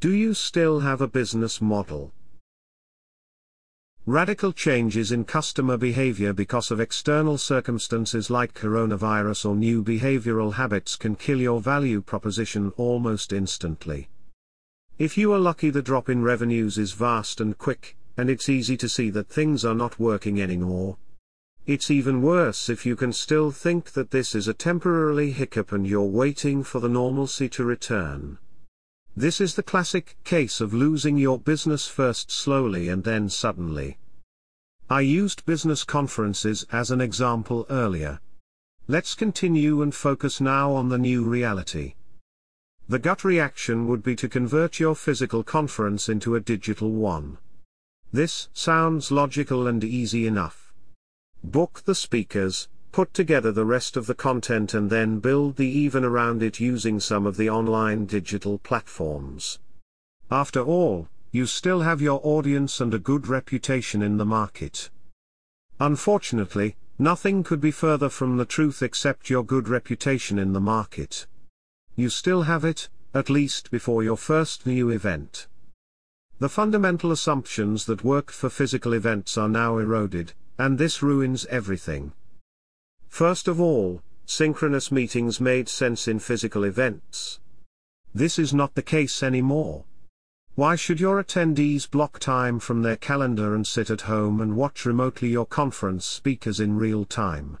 Do you still have a business model? Radical changes in customer behavior because of external circumstances like coronavirus or new behavioral habits can kill your value proposition almost instantly. If you are lucky, the drop in revenues is vast and quick, and it's easy to see that things are not working anymore. It's even worse if you can still think that this is a temporarily hiccup and you're waiting for the normalcy to return. This is the classic case of losing your business first slowly and then suddenly. I used business conferences as an example earlier. Let's continue and focus now on the new reality. The gut reaction would be to convert your physical conference into a digital one. This sounds logical and easy enough. Book the speakers, put together the rest of the content and then build the even around it using some of the online digital platforms. After all, you still have your audience and a good reputation in the market. Unfortunately, nothing could be further from the truth except your good reputation in the market. You still have it, at least before your first new event. The fundamental assumptions that worked for physical events are now eroded, and this ruins everything. First of all, synchronous meetings made sense in physical events. This is not the case anymore. Why should your attendees block time from their calendar and sit at home and watch remotely your conference speakers in real time?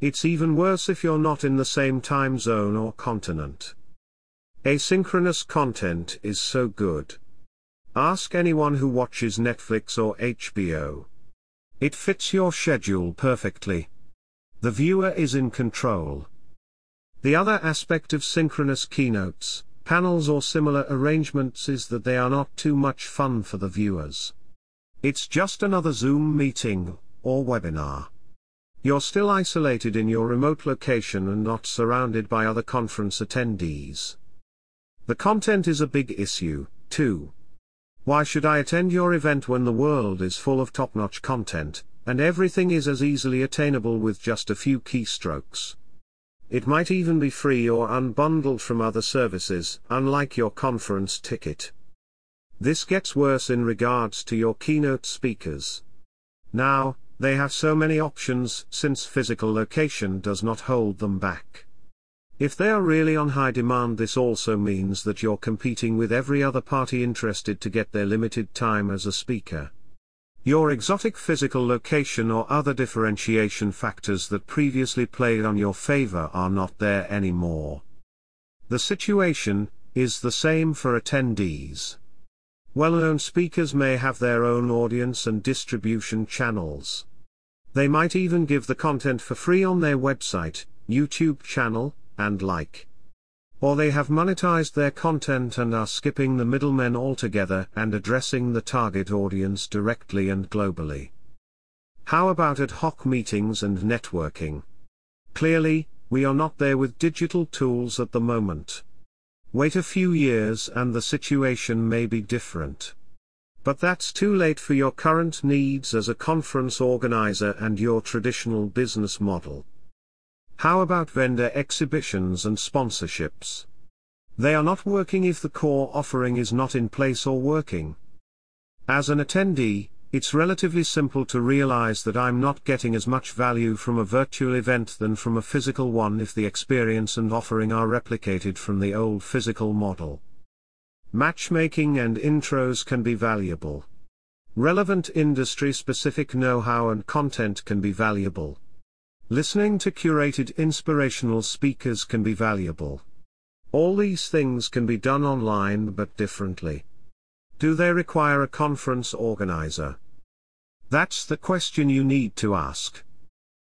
It's even worse if you're not in the same time zone or continent. Asynchronous content is so good. Ask anyone who watches Netflix or HBO. It fits your schedule perfectly. The viewer is in control. The other aspect of synchronous keynotes, panels or similar arrangements is that they are not too much fun for the viewers. It's just another Zoom meeting, or webinar. You're still isolated in your remote location and not surrounded by other conference attendees. The content is a big issue, too. Why should I attend your event when the world is full of top notch content, and everything is as easily attainable with just a few keystrokes. It might even be free or unbundled from other services, unlike your conference ticket. This gets worse in regards to your keynote speakers. Now, they have so many options since physical location does not hold them back. If they are really on high demand, this also means that you're competing with every other party interested to get their limited time as a speaker. Your exotic physical location or other differentiation factors that previously played on your favor are not there anymore. The situation is the same for attendees. Well-known speakers may have their own audience and distribution channels. They might even give the content for free on their website, YouTube channel, and like. Or they have monetized their content and are skipping the middlemen altogether and addressing the target audience directly and globally. How about ad hoc meetings and networking? Clearly, we are not there with digital tools at the moment. Wait a few years and the situation may be different. But that's too late for your current needs as a conference organizer and your traditional business model. How about vendor exhibitions and sponsorships? They are not working if the core offering is not in place or working. As an attendee, it's relatively simple to realize that I'm not getting as much value from a virtual event than from a physical one if the experience and offering are replicated from the old physical model. Matchmaking and intros can be valuable. Relevant industry specific know how and content can be valuable. Listening to curated inspirational speakers can be valuable. All these things can be done online but differently. Do they require a conference organizer? That's the question you need to ask.